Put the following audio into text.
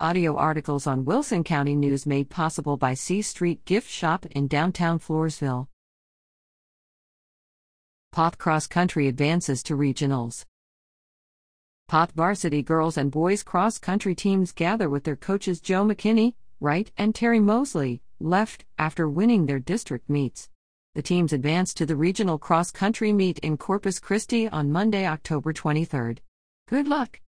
Audio articles on Wilson County News made possible by C Street Gift Shop in downtown Floresville. Poth Cross Country advances to regionals. Poth varsity girls and boys cross country teams gather with their coaches Joe McKinney, right, and Terry Mosely, left, after winning their district meets. The teams advance to the regional cross country meet in Corpus Christi on Monday, October 23rd. Good luck!